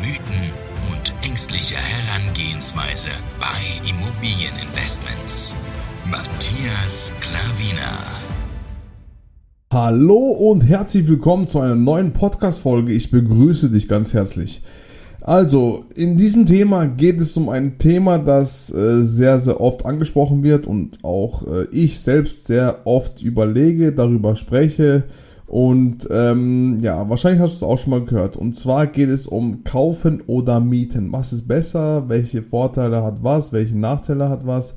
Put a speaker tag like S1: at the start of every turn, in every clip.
S1: Mythen und ängstliche Herangehensweise bei Immobilieninvestments. Matthias Klavina.
S2: Hallo und herzlich willkommen zu einer neuen Podcast-Folge. Ich begrüße dich ganz herzlich. Also, in diesem Thema geht es um ein Thema, das äh, sehr, sehr oft angesprochen wird und auch äh, ich selbst sehr oft überlege, darüber spreche. Und ähm, ja, wahrscheinlich hast du es auch schon mal gehört. Und zwar geht es um Kaufen oder Mieten. Was ist besser? Welche Vorteile hat was? Welche Nachteile hat was?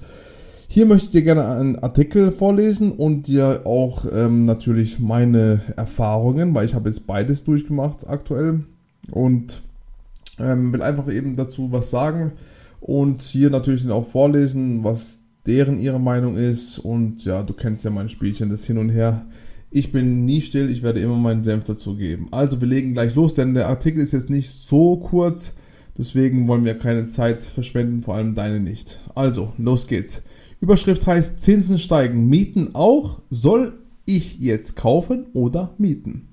S2: Hier möchte ich dir gerne einen Artikel vorlesen und dir auch ähm, natürlich meine Erfahrungen, weil ich habe jetzt beides durchgemacht aktuell. Und ähm, will einfach eben dazu was sagen und hier natürlich auch vorlesen, was deren ihre Meinung ist. Und ja, du kennst ja mein Spielchen, das Hin und Her. Ich bin nie still, ich werde immer meinen Senf dazu geben. Also wir legen gleich los, denn der Artikel ist jetzt nicht so kurz. Deswegen wollen wir keine Zeit verschwenden, vor allem deine nicht. Also, los geht's. Überschrift heißt Zinsen steigen, Mieten auch. Soll ich jetzt kaufen oder mieten?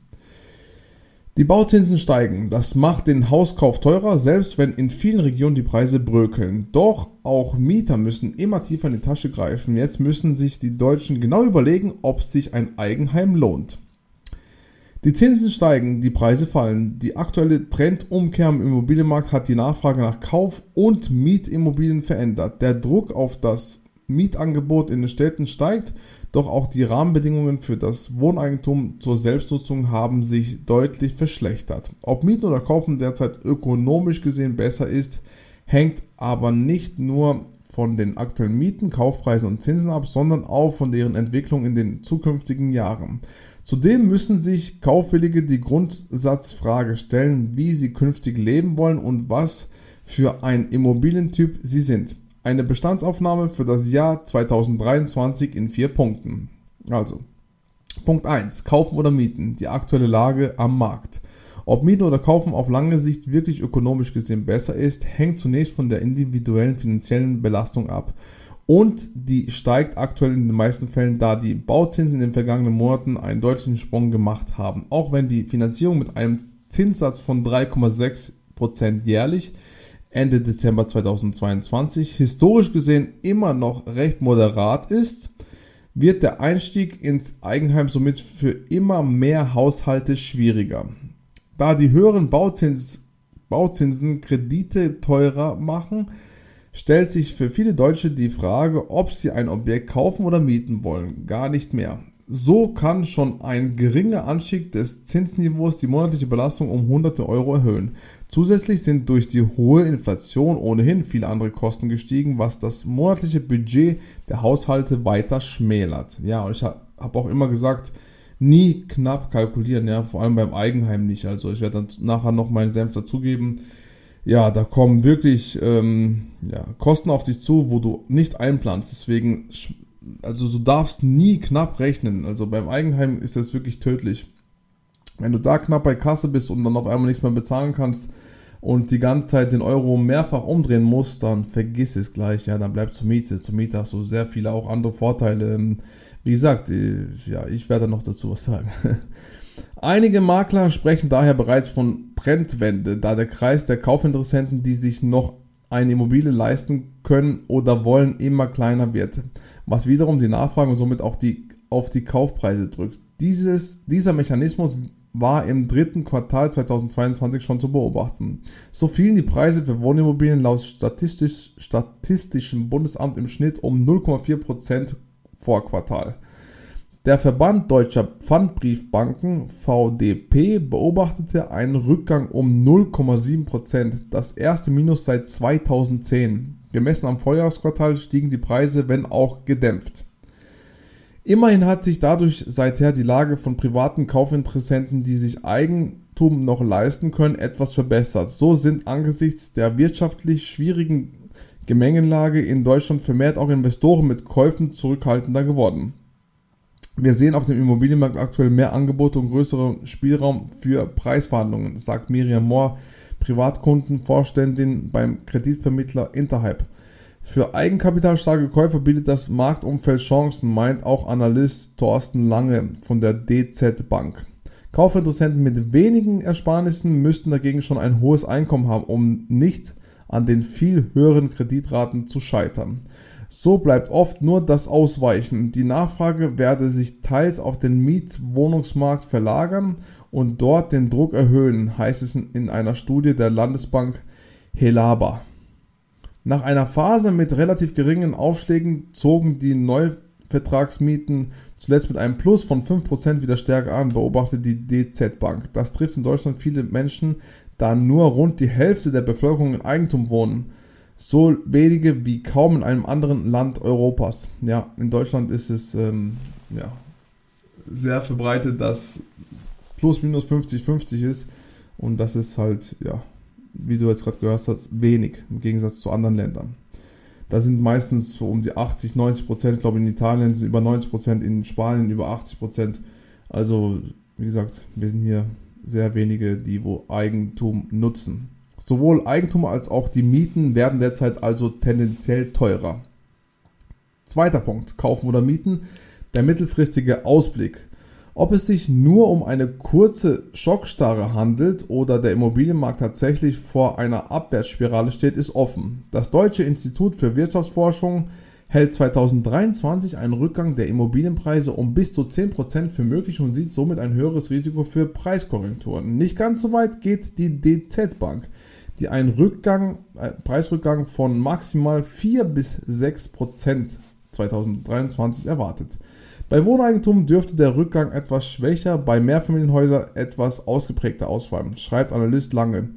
S2: Die Bauzinsen steigen. Das macht den Hauskauf teurer, selbst wenn in vielen Regionen die Preise bröckeln. Doch auch Mieter müssen immer tiefer in die Tasche greifen. Jetzt müssen sich die Deutschen genau überlegen, ob sich ein Eigenheim lohnt. Die Zinsen steigen, die Preise fallen. Die aktuelle Trendumkehr im Immobilienmarkt hat die Nachfrage nach Kauf- und Mietimmobilien verändert. Der Druck auf das Mietangebot in den Städten steigt doch auch die Rahmenbedingungen für das Wohneigentum zur Selbstnutzung haben sich deutlich verschlechtert. Ob Mieten oder Kaufen derzeit ökonomisch gesehen besser ist, hängt aber nicht nur von den aktuellen Mieten, Kaufpreisen und Zinsen ab, sondern auch von deren Entwicklung in den zukünftigen Jahren. Zudem müssen sich Kaufwillige die Grundsatzfrage stellen, wie sie künftig leben wollen und was für ein Immobilientyp sie sind. Eine Bestandsaufnahme für das Jahr 2023 in vier Punkten. Also, Punkt 1. Kaufen oder mieten. Die aktuelle Lage am Markt. Ob Mieten oder Kaufen auf lange Sicht wirklich ökonomisch gesehen besser ist, hängt zunächst von der individuellen finanziellen Belastung ab. Und die steigt aktuell in den meisten Fällen, da die Bauzinsen in den vergangenen Monaten einen deutlichen Sprung gemacht haben. Auch wenn die Finanzierung mit einem Zinssatz von 3,6% jährlich Ende Dezember 2022 historisch gesehen immer noch recht moderat ist, wird der Einstieg ins Eigenheim somit für immer mehr Haushalte schwieriger. Da die höheren Bauzins, Bauzinsen Kredite teurer machen, stellt sich für viele Deutsche die Frage, ob sie ein Objekt kaufen oder mieten wollen. Gar nicht mehr. So kann schon ein geringer Anstieg des Zinsniveaus die monatliche Belastung um hunderte Euro erhöhen. Zusätzlich sind durch die hohe Inflation ohnehin viele andere Kosten gestiegen, was das monatliche Budget der Haushalte weiter schmälert. Ja, und ich habe auch immer gesagt, nie knapp kalkulieren, ja, vor allem beim Eigenheim nicht. Also ich werde dann nachher noch meinen Senf dazugeben. Ja, da kommen wirklich ähm, ja, Kosten auf dich zu, wo du nicht einplanst. Deswegen also du darfst nie knapp rechnen. Also beim Eigenheim ist das wirklich tödlich. Wenn du da knapp bei Kasse bist und dann auf einmal nichts mehr bezahlen kannst und die ganze Zeit den Euro mehrfach umdrehen musst, dann vergiss es gleich. Ja, dann bleib zur Miete. Zur Miete hast du sehr viele auch andere Vorteile. Ähm, wie gesagt, äh, ja, ich werde noch dazu was sagen. Einige Makler sprechen daher bereits von Trendwende, da der Kreis der Kaufinteressenten, die sich noch eine Immobilie leisten können oder wollen, immer kleiner wird, was wiederum die Nachfrage und somit auch die, auf die Kaufpreise drückt. Dieses, dieser Mechanismus war im dritten Quartal 2022 schon zu beobachten. So fielen die Preise für Wohnimmobilien laut Statistisch, Statistischem Bundesamt im Schnitt um 0,4% vor Quartal. Der Verband Deutscher Pfandbriefbanken VDP beobachtete einen Rückgang um 0,7%, das erste Minus seit 2010. Gemessen am Vorjahresquartal stiegen die Preise, wenn auch gedämpft. Immerhin hat sich dadurch seither die Lage von privaten Kaufinteressenten, die sich Eigentum noch leisten können, etwas verbessert. So sind angesichts der wirtschaftlich schwierigen Gemengenlage in Deutschland vermehrt auch Investoren mit Käufen zurückhaltender geworden. Wir sehen auf dem Immobilienmarkt aktuell mehr Angebote und größeren Spielraum für Preisverhandlungen, sagt Miriam Mohr, Privatkundenvorständin beim Kreditvermittler Interhype. Für eigenkapitalstarke Käufer bietet das Marktumfeld Chancen, meint auch Analyst Thorsten Lange von der DZ Bank. Kaufinteressenten mit wenigen Ersparnissen müssten dagegen schon ein hohes Einkommen haben, um nicht an den viel höheren Kreditraten zu scheitern. So bleibt oft nur das Ausweichen. Die Nachfrage werde sich teils auf den Mietwohnungsmarkt verlagern und dort den Druck erhöhen, heißt es in einer Studie der Landesbank Helaba. Nach einer Phase mit relativ geringen Aufschlägen zogen die Neuvertragsmieten zuletzt mit einem Plus von 5% wieder stärker an, beobachtet die DZ Bank. Das trifft in Deutschland viele Menschen, da nur rund die Hälfte der Bevölkerung in Eigentum wohnen so wenige wie kaum in einem anderen Land Europas. Ja, in Deutschland ist es ähm, ja, sehr verbreitet, dass plus minus 50-50 ist und das ist halt, ja, wie du jetzt gerade gehört hast, wenig im Gegensatz zu anderen Ländern. Da sind meistens so um die 80, 90 Prozent, ich glaube in Italien sind über 90 Prozent, in Spanien über 80 Prozent. Also, wie gesagt, wir sind hier sehr wenige, die wo Eigentum nutzen. Sowohl Eigentum als auch die Mieten werden derzeit also tendenziell teurer. Zweiter Punkt, kaufen oder mieten, der mittelfristige Ausblick. Ob es sich nur um eine kurze Schockstarre handelt oder der Immobilienmarkt tatsächlich vor einer Abwärtsspirale steht, ist offen. Das Deutsche Institut für Wirtschaftsforschung hält 2023 einen Rückgang der Immobilienpreise um bis zu 10% für möglich und sieht somit ein höheres Risiko für Preiskorrekturen. Nicht ganz so weit geht die DZ Bank die einen Rückgang, äh, Preisrückgang von maximal 4 bis 6 Prozent 2023 erwartet. Bei Wohneigentum dürfte der Rückgang etwas schwächer, bei Mehrfamilienhäusern etwas ausgeprägter ausfallen, schreibt Analyst Lange.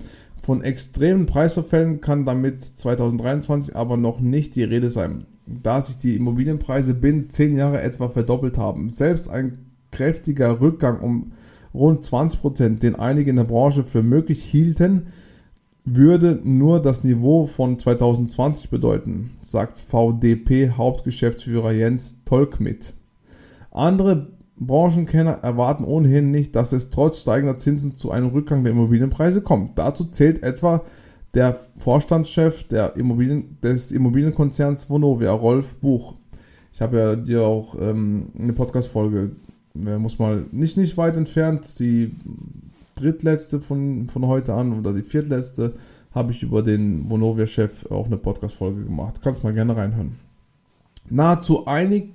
S2: Von extremen Preisverfällen kann damit 2023 aber noch nicht die Rede sein, da sich die Immobilienpreise binnen 10 Jahre etwa verdoppelt haben. Selbst ein kräftiger Rückgang um rund 20%, Prozent, den einige in der Branche für möglich hielten, würde nur das Niveau von 2020 bedeuten, sagt VDP-Hauptgeschäftsführer Jens Tolkmit. Andere Branchenkenner erwarten ohnehin nicht, dass es trotz steigender Zinsen zu einem Rückgang der Immobilienpreise kommt. Dazu zählt etwa der Vorstandschef der Immobilien, des Immobilienkonzerns Vonovia, Rolf Buch. Ich habe ja dir auch ähm, eine Podcast-Folge, äh, muss mal nicht, nicht weit entfernt, die drittletzte von, von heute an oder die viertletzte habe ich über den Vonovia-Chef auch eine Podcast-Folge gemacht. Kannst mal gerne reinhören. Nahezu einig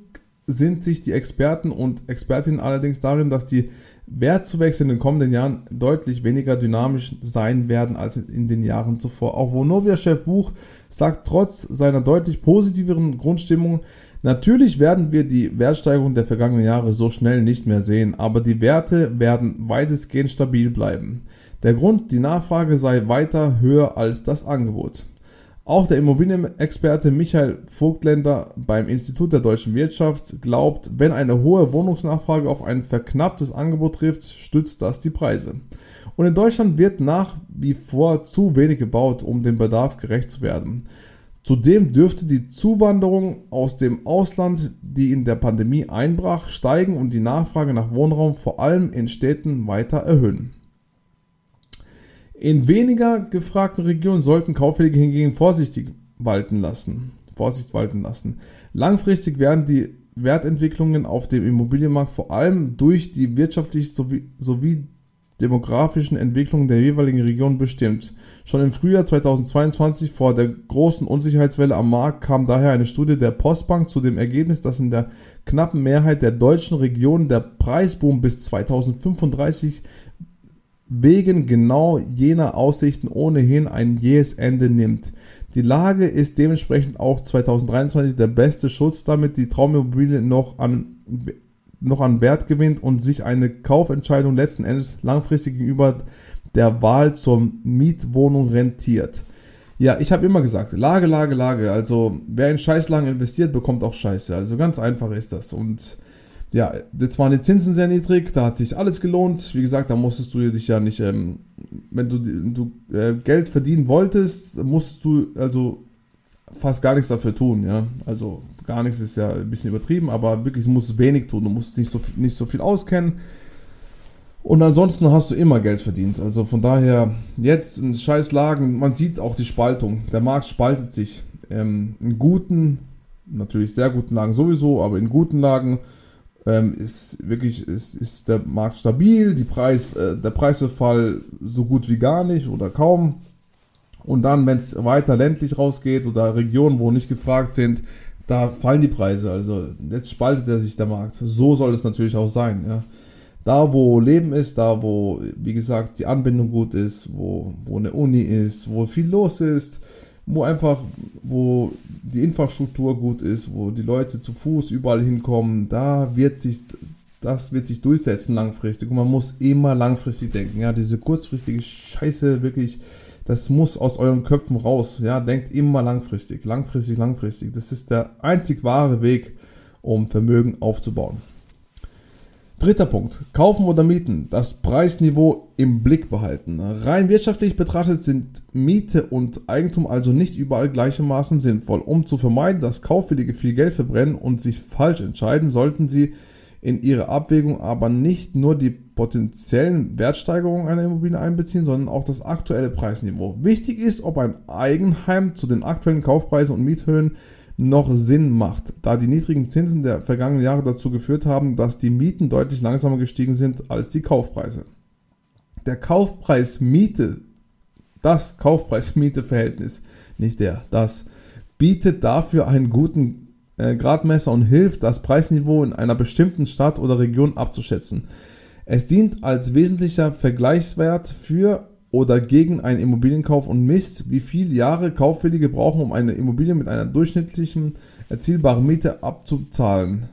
S2: sind sich die Experten und Expertinnen allerdings darin, dass die Wertzuwächse in den kommenden Jahren deutlich weniger dynamisch sein werden als in den Jahren zuvor. Auch Vonovia-Chef Buch sagt trotz seiner deutlich positiveren Grundstimmung, Natürlich werden wir die Wertsteigerung der vergangenen Jahre so schnell nicht mehr sehen, aber die Werte werden weitestgehend stabil bleiben. Der Grund, die Nachfrage sei weiter höher als das Angebot. Auch der Immobilienexperte Michael Vogtländer beim Institut der deutschen Wirtschaft glaubt, wenn eine hohe Wohnungsnachfrage auf ein verknapptes Angebot trifft, stützt das die Preise. Und in Deutschland wird nach wie vor zu wenig gebaut, um dem Bedarf gerecht zu werden. Zudem dürfte die Zuwanderung aus dem Ausland, die in der Pandemie einbrach, steigen und die Nachfrage nach Wohnraum vor allem in Städten weiter erhöhen. In weniger gefragten Regionen sollten Kaufwege hingegen vorsichtig walten lassen. Vorsicht walten lassen. Langfristig werden die Wertentwicklungen auf dem Immobilienmarkt vor allem durch die wirtschaftlich sowie, sowie demografischen Entwicklungen der jeweiligen Region bestimmt. Schon im Frühjahr 2022 vor der großen Unsicherheitswelle am Markt kam daher eine Studie der Postbank zu dem Ergebnis, dass in der knappen Mehrheit der deutschen Regionen der Preisboom bis 2035 wegen genau jener Aussichten ohnehin ein jähes Ende nimmt. Die Lage ist dementsprechend auch 2023 der beste Schutz, damit die Traumimmobilie noch an noch an Wert gewinnt und sich eine Kaufentscheidung letzten Endes langfristig gegenüber der Wahl zur Mietwohnung rentiert. Ja, ich habe immer gesagt, Lage, Lage, Lage. Also wer in Scheißlagen investiert, bekommt auch Scheiße. Also ganz einfach ist das. Und ja, jetzt waren die Zinsen sehr niedrig, da hat sich alles gelohnt. Wie gesagt, da musstest du dich ja nicht, ähm, wenn du, du äh, Geld verdienen wolltest, musstest du also fast gar nichts dafür tun, ja. Also gar nichts ist ja ein bisschen übertrieben, aber wirklich, du musst wenig tun, du musst nicht so, nicht so viel auskennen. Und ansonsten hast du immer Geld verdient. Also von daher, jetzt in scheiß Lagen, man sieht auch die Spaltung. Der Markt spaltet sich. Ähm, in guten, natürlich sehr guten Lagen sowieso, aber in guten Lagen ähm, ist wirklich ist, ist der Markt stabil, die Preis, äh, der Preisverfall so gut wie gar nicht oder kaum. Und dann, wenn es weiter ländlich rausgeht oder Regionen, wo nicht gefragt sind, da fallen die Preise. Also jetzt spaltet er sich der Markt. So soll es natürlich auch sein. Ja. Da, wo Leben ist, da, wo, wie gesagt, die Anbindung gut ist, wo, wo eine Uni ist, wo viel los ist, wo einfach, wo die Infrastruktur gut ist, wo die Leute zu Fuß überall hinkommen, da wird sich, das wird sich durchsetzen langfristig. Und man muss immer langfristig denken. Ja, diese kurzfristige Scheiße wirklich, das muss aus euren Köpfen raus. Ja, denkt immer langfristig, langfristig, langfristig. Das ist der einzig wahre Weg, um Vermögen aufzubauen. Dritter Punkt. Kaufen oder mieten. Das Preisniveau im Blick behalten. Rein wirtschaftlich betrachtet sind Miete und Eigentum also nicht überall gleichermaßen sinnvoll. Um zu vermeiden, dass Kaufwillige viel Geld verbrennen und sich falsch entscheiden, sollten sie in ihre Abwägung aber nicht nur die potenziellen Wertsteigerungen einer Immobilie einbeziehen, sondern auch das aktuelle Preisniveau. Wichtig ist, ob ein Eigenheim zu den aktuellen Kaufpreisen und Miethöhen noch Sinn macht, da die niedrigen Zinsen der vergangenen Jahre dazu geführt haben, dass die Mieten deutlich langsamer gestiegen sind als die Kaufpreise. Der Kaufpreis-Miete, das Kaufpreis-Miete-Verhältnis, nicht der, das, bietet dafür einen guten äh, Gradmesser und hilft, das Preisniveau in einer bestimmten Stadt oder Region abzuschätzen. Es dient als wesentlicher Vergleichswert für oder gegen einen Immobilienkauf und misst, wie viele Jahre Kaufwillige brauchen, um eine Immobilie mit einer durchschnittlichen erzielbaren Miete abzuzahlen.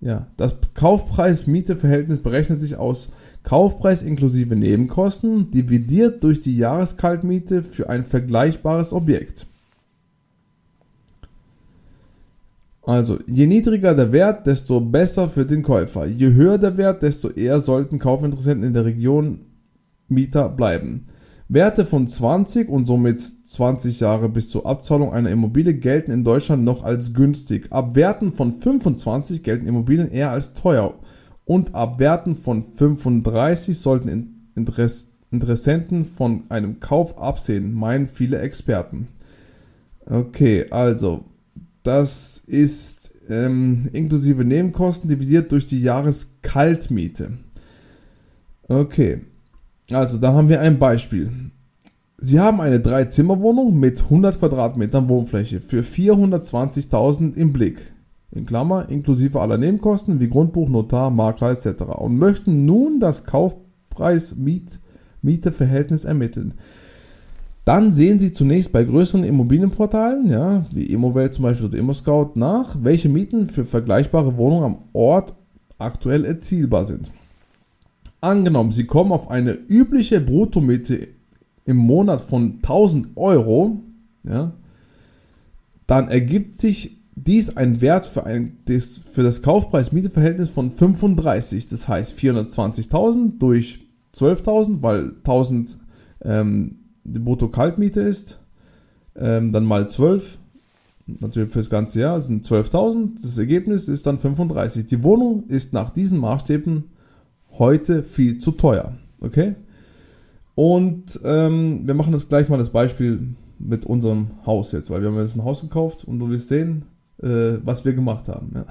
S2: Ja, das Kaufpreis-Miete-Verhältnis berechnet sich aus Kaufpreis inklusive Nebenkosten dividiert durch die Jahreskaltmiete für ein vergleichbares Objekt. Also, je niedriger der Wert, desto besser für den Käufer. Je höher der Wert, desto eher sollten Kaufinteressenten in der Region Mieter bleiben. Werte von 20 und somit 20 Jahre bis zur Abzahlung einer Immobilie gelten in Deutschland noch als günstig. Ab Werten von 25 gelten Immobilien eher als teuer. Und ab Werten von 35 sollten Interessenten von einem Kauf absehen, meinen viele Experten. Okay, also das ist ähm, inklusive Nebenkosten dividiert durch die Jahreskaltmiete. Okay, also, da haben wir ein Beispiel. Sie haben eine Drei-Zimmer-Wohnung mit 100 Quadratmetern Wohnfläche für 420.000 im Blick. In Klammer, inklusive aller Nebenkosten wie Grundbuch, Notar, Makler etc. und möchten nun das Kaufpreis-Miete-Verhältnis ermitteln. Dann sehen Sie zunächst bei größeren Immobilienportalen, ja, wie Immowelt zum Beispiel oder ImmoScout, nach, welche Mieten für vergleichbare Wohnungen am Ort aktuell erzielbar sind. Angenommen, Sie kommen auf eine übliche Bruttomiete im Monat von 1000 Euro, ja, dann ergibt sich dies ein Wert für, ein, das, für das Kaufpreis-Miete-Verhältnis von 35. Das heißt 420.000 durch 12.000, weil 1000 ähm, die Brutto-Kaltmiete ist, ähm, dann mal 12, natürlich für das ganze Jahr sind 12.000. Das Ergebnis ist dann 35. Die Wohnung ist nach diesen Maßstäben heute viel zu teuer. Okay? Und ähm, wir machen das gleich mal das Beispiel mit unserem Haus jetzt, weil wir haben jetzt ein Haus gekauft und du wirst sehen, äh, was wir gemacht haben. Ja.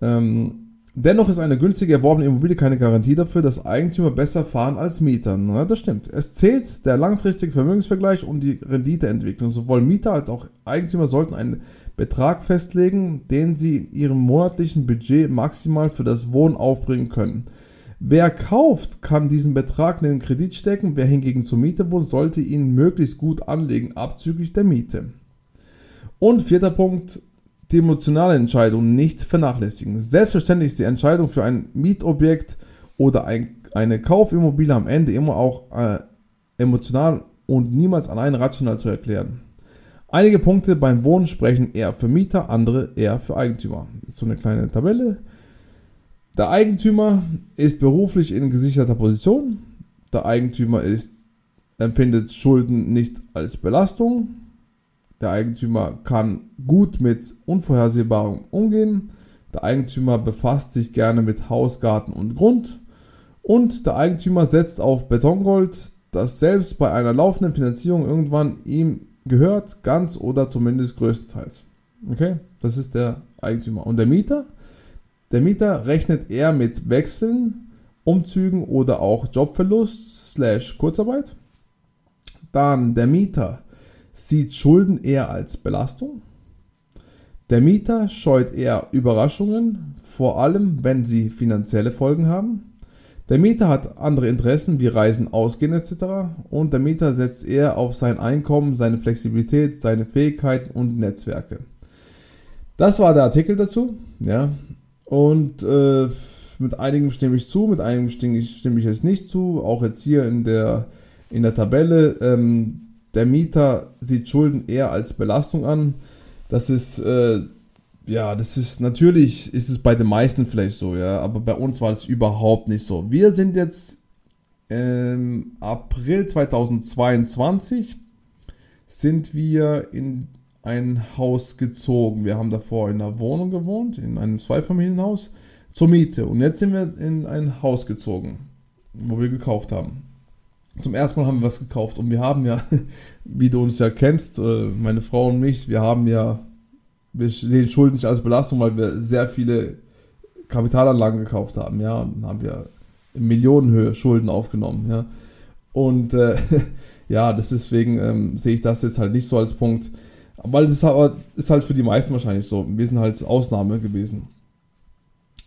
S2: ähm, dennoch ist eine günstige erworbene Immobilie keine Garantie dafür, dass Eigentümer besser fahren als Mieter. Ja, das stimmt. Es zählt der langfristige Vermögensvergleich und die Renditeentwicklung. Sowohl Mieter als auch Eigentümer sollten einen Betrag festlegen, den sie in ihrem monatlichen Budget maximal für das Wohnen aufbringen können. Wer kauft, kann diesen Betrag in den Kredit stecken, wer hingegen zur Miete wohnt, sollte ihn möglichst gut anlegen, abzüglich der Miete. Und vierter Punkt, die emotionale Entscheidung nicht vernachlässigen. Selbstverständlich ist die Entscheidung für ein Mietobjekt oder ein, eine Kaufimmobilie am Ende immer auch äh, emotional und niemals allein rational zu erklären. Einige Punkte beim Wohnen sprechen eher für Mieter, andere eher für Eigentümer. Ist so eine kleine Tabelle. Der Eigentümer ist beruflich in gesicherter Position. Der Eigentümer ist, empfindet Schulden nicht als Belastung. Der Eigentümer kann gut mit Unvorhersehbarem umgehen. Der Eigentümer befasst sich gerne mit Haus, Garten und Grund. Und der Eigentümer setzt auf Betongold, das selbst bei einer laufenden Finanzierung irgendwann ihm gehört, ganz oder zumindest größtenteils. Okay, das ist der Eigentümer. Und der Mieter? Der Mieter rechnet eher mit Wechseln, Umzügen oder auch Jobverlust slash Kurzarbeit. Dann der Mieter sieht Schulden eher als Belastung. Der Mieter scheut eher Überraschungen, vor allem wenn sie finanzielle Folgen haben. Der Mieter hat andere Interessen wie Reisen, Ausgehen etc. Und der Mieter setzt eher auf sein Einkommen, seine Flexibilität, seine Fähigkeiten und Netzwerke. Das war der Artikel dazu. Ja. Und äh, mit einigen stimme ich zu, mit einigen stimme ich, stimme ich jetzt nicht zu. Auch jetzt hier in der, in der Tabelle. Ähm, der Mieter sieht Schulden eher als Belastung an. Das ist äh, ja, das ist natürlich, ist es bei den meisten vielleicht so, ja, aber bei uns war es überhaupt nicht so. Wir sind jetzt im April 2022 sind wir in ein Haus gezogen. Wir haben davor in einer Wohnung gewohnt, in einem Zweifamilienhaus zur Miete. Und jetzt sind wir in ein Haus gezogen, wo wir gekauft haben. Zum ersten Mal haben wir was gekauft und wir haben ja, wie du uns ja kennst, äh, meine Frau und mich, wir haben ja wir sehen Schulden nicht als Belastung, weil wir sehr viele Kapitalanlagen gekauft haben, ja, und haben wir in Millionenhöhe Schulden aufgenommen, ja. Und äh, ja, deswegen ähm, sehe ich das jetzt halt nicht so als Punkt, weil es ist, aber, ist halt für die meisten wahrscheinlich so. Wir sind halt Ausnahme gewesen.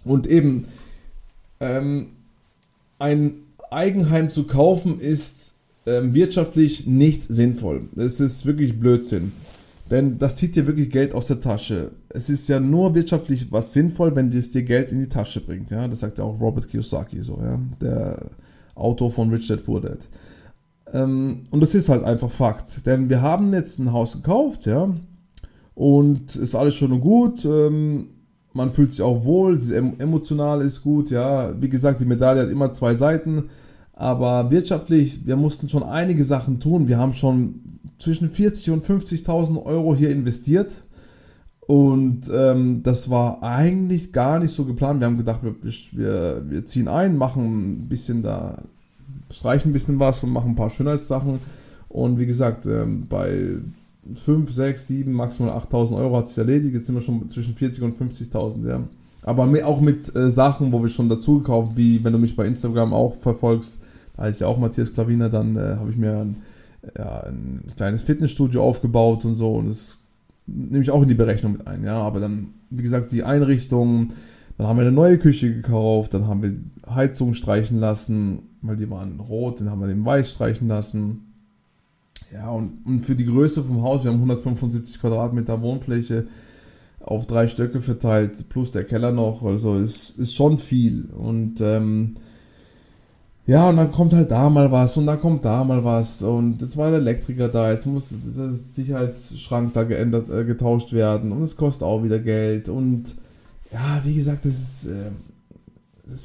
S2: Und eben, ähm, ein Eigenheim zu kaufen ist ähm, wirtschaftlich nicht sinnvoll. Es ist wirklich Blödsinn. Denn das zieht dir wirklich Geld aus der Tasche. Es ist ja nur wirtschaftlich was sinnvoll, wenn es dir Geld in die Tasche bringt. Ja, das sagt ja auch Robert Kiyosaki so, ja, der Autor von Rich Dad Poor Dad. Ähm, und das ist halt einfach Fakt. Denn wir haben jetzt ein Haus gekauft, ja, und ist alles schön und gut. Ähm, man fühlt sich auch wohl, emotional ist gut, ja. Wie gesagt, die Medaille hat immer zwei Seiten. Aber wirtschaftlich, wir mussten schon einige Sachen tun. Wir haben schon zwischen 40 und 50.000 Euro hier investiert. Und ähm, das war eigentlich gar nicht so geplant. Wir haben gedacht, wir, wir, wir ziehen ein, machen ein bisschen da, streichen ein bisschen was und machen ein paar Schönheitssachen. Und wie gesagt, ähm, bei 5, 6, 7, maximal 8.000 Euro hat sich erledigt. Jetzt sind wir schon zwischen 40 und 50.000, ja. Aber auch mit äh, Sachen, wo wir schon dazu gekauft, wie wenn du mich bei Instagram auch verfolgst, heißt ja auch Matthias Klaviner, dann äh, habe ich mir ein ja, ein kleines Fitnessstudio aufgebaut und so. Und das nehme ich auch in die Berechnung mit ein. Ja, aber dann, wie gesagt, die Einrichtung. Dann haben wir eine neue Küche gekauft. Dann haben wir Heizung streichen lassen, weil die waren rot. Dann haben wir den weiß streichen lassen. Ja, und, und für die Größe vom Haus, wir haben 175 Quadratmeter Wohnfläche auf drei Stöcke verteilt, plus der Keller noch. Also es ist schon viel. Und ähm, ja, und dann kommt halt da mal was und dann kommt da mal was und jetzt war der Elektriker da, jetzt muss der Sicherheitsschrank da geändert, äh, getauscht werden und es kostet auch wieder Geld und ja, wie gesagt, es äh,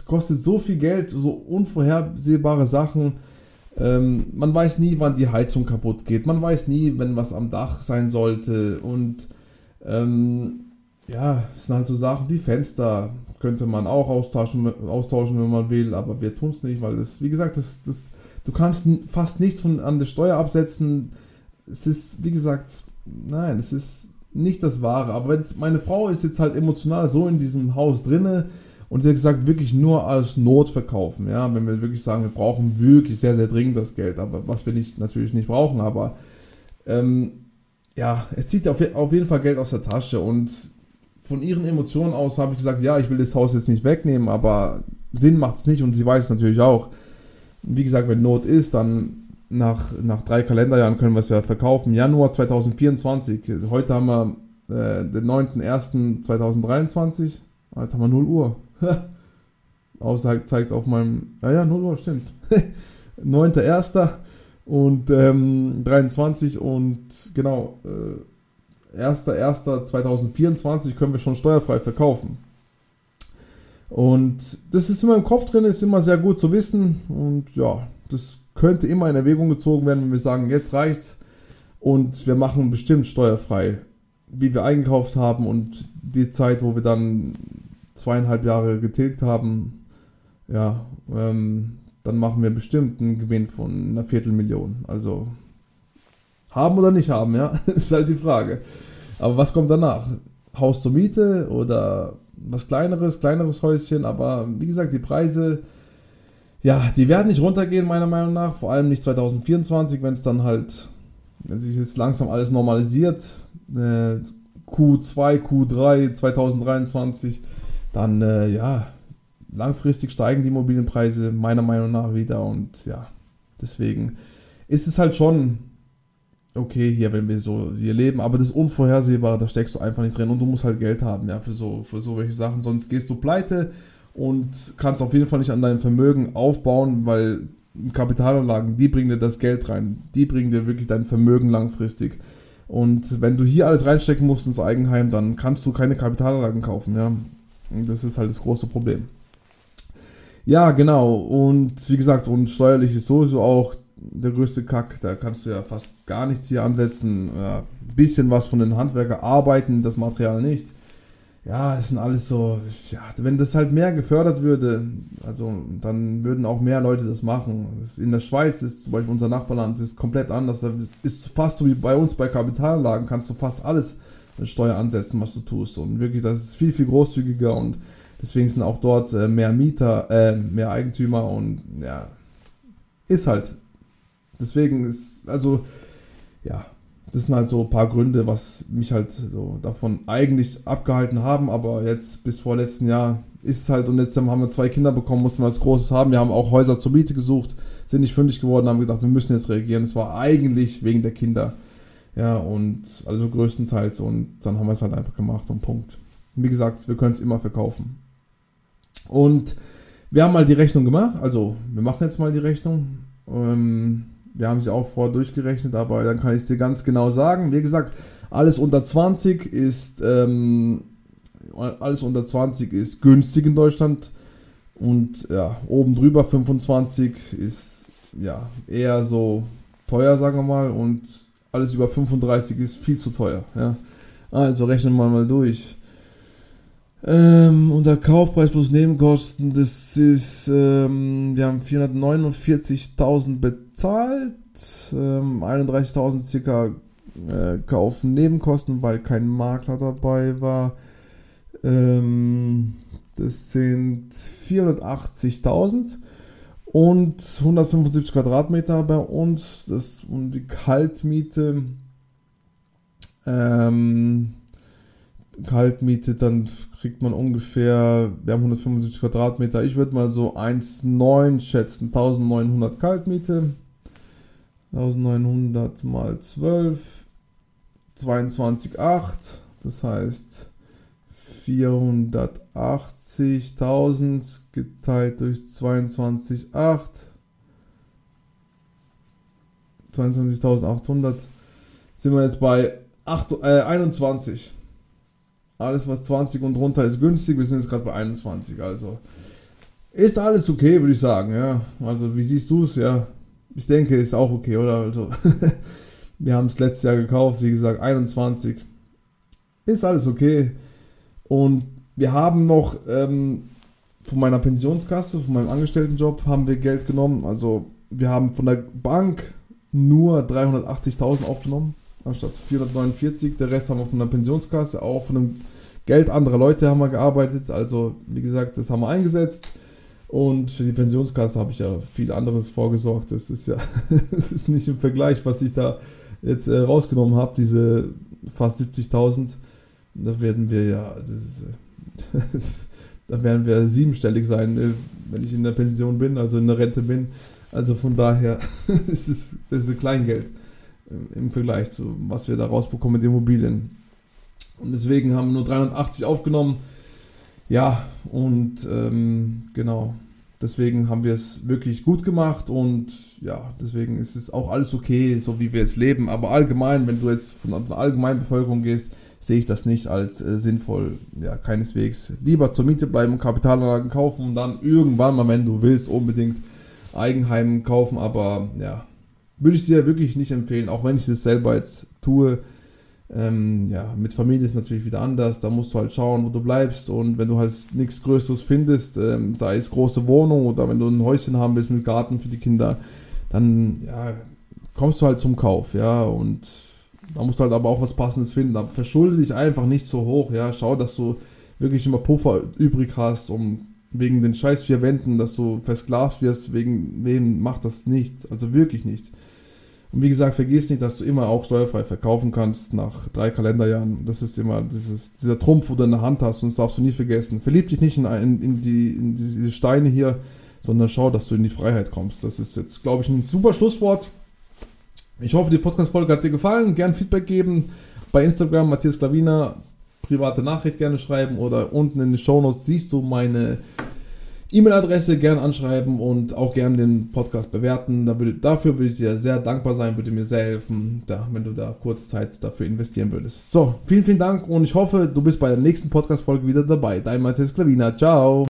S2: kostet so viel Geld, so unvorhersehbare Sachen. Ähm, man weiß nie, wann die Heizung kaputt geht, man weiß nie, wenn was am Dach sein sollte und ähm, ja, es sind halt so Sachen, die Fenster, könnte man auch austauschen, austauschen, wenn man will, aber wir tun es nicht, weil das, wie gesagt, das, das, du kannst fast nichts von, an der Steuer absetzen. Es ist, wie gesagt, nein, es ist nicht das Wahre. Aber wenn meine Frau ist jetzt halt emotional so in diesem Haus drinne und sie hat gesagt, wirklich nur als Not verkaufen. Ja, wenn wir wirklich sagen, wir brauchen wirklich sehr, sehr dringend das Geld, aber was wir nicht, natürlich nicht brauchen, aber ähm, ja, es zieht auf, auf jeden Fall Geld aus der Tasche und von ihren Emotionen aus habe ich gesagt, ja, ich will das Haus jetzt nicht wegnehmen, aber Sinn macht es nicht und sie weiß es natürlich auch. Wie gesagt, wenn Not ist, dann nach, nach drei Kalenderjahren können wir es ja verkaufen. Januar 2024, heute haben wir äh, den 9.01.2023, jetzt haben wir 0 Uhr. Außer zeigt auf meinem, ja ja, 0 Uhr, stimmt. 9.01. und ähm, 23 und genau, äh, 1.1.2024 können wir schon steuerfrei verkaufen. Und das ist immer im Kopf drin, ist immer sehr gut zu wissen. Und ja, das könnte immer in Erwägung gezogen werden, wenn wir sagen, jetzt reicht's und wir machen bestimmt steuerfrei, wie wir eingekauft haben und die Zeit, wo wir dann zweieinhalb Jahre getilgt haben, ja, ähm, dann machen wir bestimmt einen Gewinn von einer Viertelmillion. Also haben oder nicht haben, ja, ist halt die Frage. Aber was kommt danach? Haus zur Miete oder was kleineres, kleineres Häuschen, aber wie gesagt, die Preise, ja, die werden nicht runtergehen, meiner Meinung nach. Vor allem nicht 2024, wenn es dann halt, wenn sich jetzt langsam alles normalisiert. Äh, Q2, Q3 2023, dann äh, ja, langfristig steigen die Immobilienpreise meiner Meinung nach wieder und ja, deswegen ist es halt schon okay, hier, wenn wir so hier leben, aber das ist unvorhersehbar, da steckst du einfach nicht drin und du musst halt Geld haben, ja, für so, für so welche Sachen, sonst gehst du pleite und kannst auf jeden Fall nicht an deinem Vermögen aufbauen, weil Kapitalanlagen, die bringen dir das Geld rein, die bringen dir wirklich dein Vermögen langfristig. Und wenn du hier alles reinstecken musst ins Eigenheim, dann kannst du keine Kapitalanlagen kaufen, ja. Und das ist halt das große Problem. Ja, genau. Und wie gesagt, und steuerlich ist sowieso auch der größte Kack. Da kannst du ja fast gar nichts hier ansetzen. Ja, bisschen was von den Handwerker arbeiten, das Material nicht. Ja, es sind alles so, ja, wenn das halt mehr gefördert würde, also dann würden auch mehr Leute das machen. In der Schweiz ist zum Beispiel unser Nachbarland ist komplett anders. Da ist fast so wie bei uns bei Kapitalanlagen, kannst du fast alles Steuer ansetzen, was du tust. Und wirklich, das ist viel, viel großzügiger und deswegen sind auch dort äh, mehr Mieter, äh, mehr Eigentümer und ja, ist halt deswegen ist, also, ja, das sind halt so ein paar Gründe, was mich halt so davon eigentlich abgehalten haben, aber jetzt bis vor letzten Jahr ist es halt und jetzt haben wir zwei Kinder bekommen, mussten wir was Großes haben. Wir haben auch Häuser zur Miete gesucht, sind nicht fündig geworden, haben gedacht, wir müssen jetzt reagieren. Es war eigentlich wegen der Kinder. Ja, und also größtenteils und dann haben wir es halt einfach gemacht und Punkt. wie gesagt, wir können es immer verkaufen. Und wir haben mal die Rechnung gemacht, also wir machen jetzt mal die Rechnung. Ähm, wir haben sie auch vorher durchgerechnet, aber dann kann ich es dir ganz genau sagen. Wie gesagt, alles unter 20 ist ähm, alles unter 20 ist günstig in Deutschland und ja, oben drüber 25 ist ja eher so teuer, sagen wir mal, und alles über 35 ist viel zu teuer. Ja. Also rechnen wir mal durch. Ähm, unser Kaufpreis plus Nebenkosten, das ist, ähm, wir haben 449.000 bezahlt, ähm, 31.000 circa äh, kaufen Nebenkosten, weil kein Makler dabei war. Ähm, das sind 480.000 und 175 Quadratmeter bei uns. Das und die Kaltmiete. Ähm, Kaltmiete, dann kriegt man ungefähr, wir haben 175 Quadratmeter, ich würde mal so 1,9 schätzen, 1900 Kaltmiete, 1900 mal 12, 22,8, das heißt 480.000 geteilt durch 22,8, 22.800, sind wir jetzt bei 8, äh, 21. Alles, was 20 und runter ist günstig. Wir sind jetzt gerade bei 21. Also ist alles okay, würde ich sagen. Ja, also wie siehst du es? Ja, ich denke, ist auch okay, oder? Also, wir haben es letztes Jahr gekauft, wie gesagt, 21. Ist alles okay. Und wir haben noch ähm, von meiner Pensionskasse, von meinem Angestelltenjob, haben wir Geld genommen. Also wir haben von der Bank nur 380.000 aufgenommen anstatt 449. Der Rest haben wir von der Pensionskasse, auch von dem Geld anderer Leute haben wir gearbeitet. Also, wie gesagt, das haben wir eingesetzt. Und für die Pensionskasse habe ich ja viel anderes vorgesorgt. Das ist ja das ist nicht im Vergleich, was ich da jetzt äh, rausgenommen habe, diese fast 70.000. Da werden wir ja, das, das, da werden wir siebenstellig sein, äh, wenn ich in der Pension bin, also in der Rente bin. Also von daher ist es ist Kleingeld im Vergleich zu was wir da rausbekommen mit Immobilien. Und deswegen haben wir nur 380 aufgenommen. Ja, und ähm, genau. deswegen haben wir es wirklich gut gemacht und ja, deswegen ist es auch alles okay, so wie wir jetzt leben. Aber allgemein, wenn du jetzt von der allgemeinen Bevölkerung gehst, sehe ich das nicht als äh, sinnvoll. Ja, keineswegs. Lieber zur Miete bleiben, Kapitalanlagen kaufen und dann irgendwann mal, wenn du willst, unbedingt Eigenheim kaufen. Aber ja, würde ich dir wirklich nicht empfehlen, auch wenn ich es selber jetzt tue. Ähm, ja, mit Familie ist natürlich wieder anders. Da musst du halt schauen, wo du bleibst. Und wenn du halt nichts Größeres findest, ähm, sei es große Wohnung oder wenn du ein Häuschen haben willst mit Garten für die Kinder, dann ja, kommst du halt zum Kauf. Ja, und da musst du halt aber auch was Passendes finden. Aber verschulde dich einfach nicht so hoch. Ja, schau, dass du wirklich immer Puffer übrig hast, um wegen den scheiß vier Wänden, dass du versklavt wirst, wegen wem macht das nicht. Also wirklich nicht. Und wie gesagt, vergiss nicht, dass du immer auch steuerfrei verkaufen kannst nach drei Kalenderjahren. Das ist immer dieses, dieser Trumpf, wo du in der Hand hast und das darfst du nie vergessen. Verlieb dich nicht in, in, in, die, in diese Steine hier, sondern schau, dass du in die Freiheit kommst. Das ist jetzt, glaube ich, ein super Schlusswort. Ich hoffe, die Podcast-Folge hat dir gefallen. Gern Feedback geben. Bei Instagram Matthias Klavina private Nachricht gerne schreiben oder unten in den Show Notes siehst du meine E-Mail-Adresse gerne anschreiben und auch gerne den Podcast bewerten. Da würde, dafür würde ich dir sehr dankbar sein, würde mir sehr helfen, da, wenn du da kurz Zeit dafür investieren würdest. So, vielen, vielen Dank und ich hoffe, du bist bei der nächsten Podcast-Folge wieder dabei. Dein Matthias Klavina. Ciao.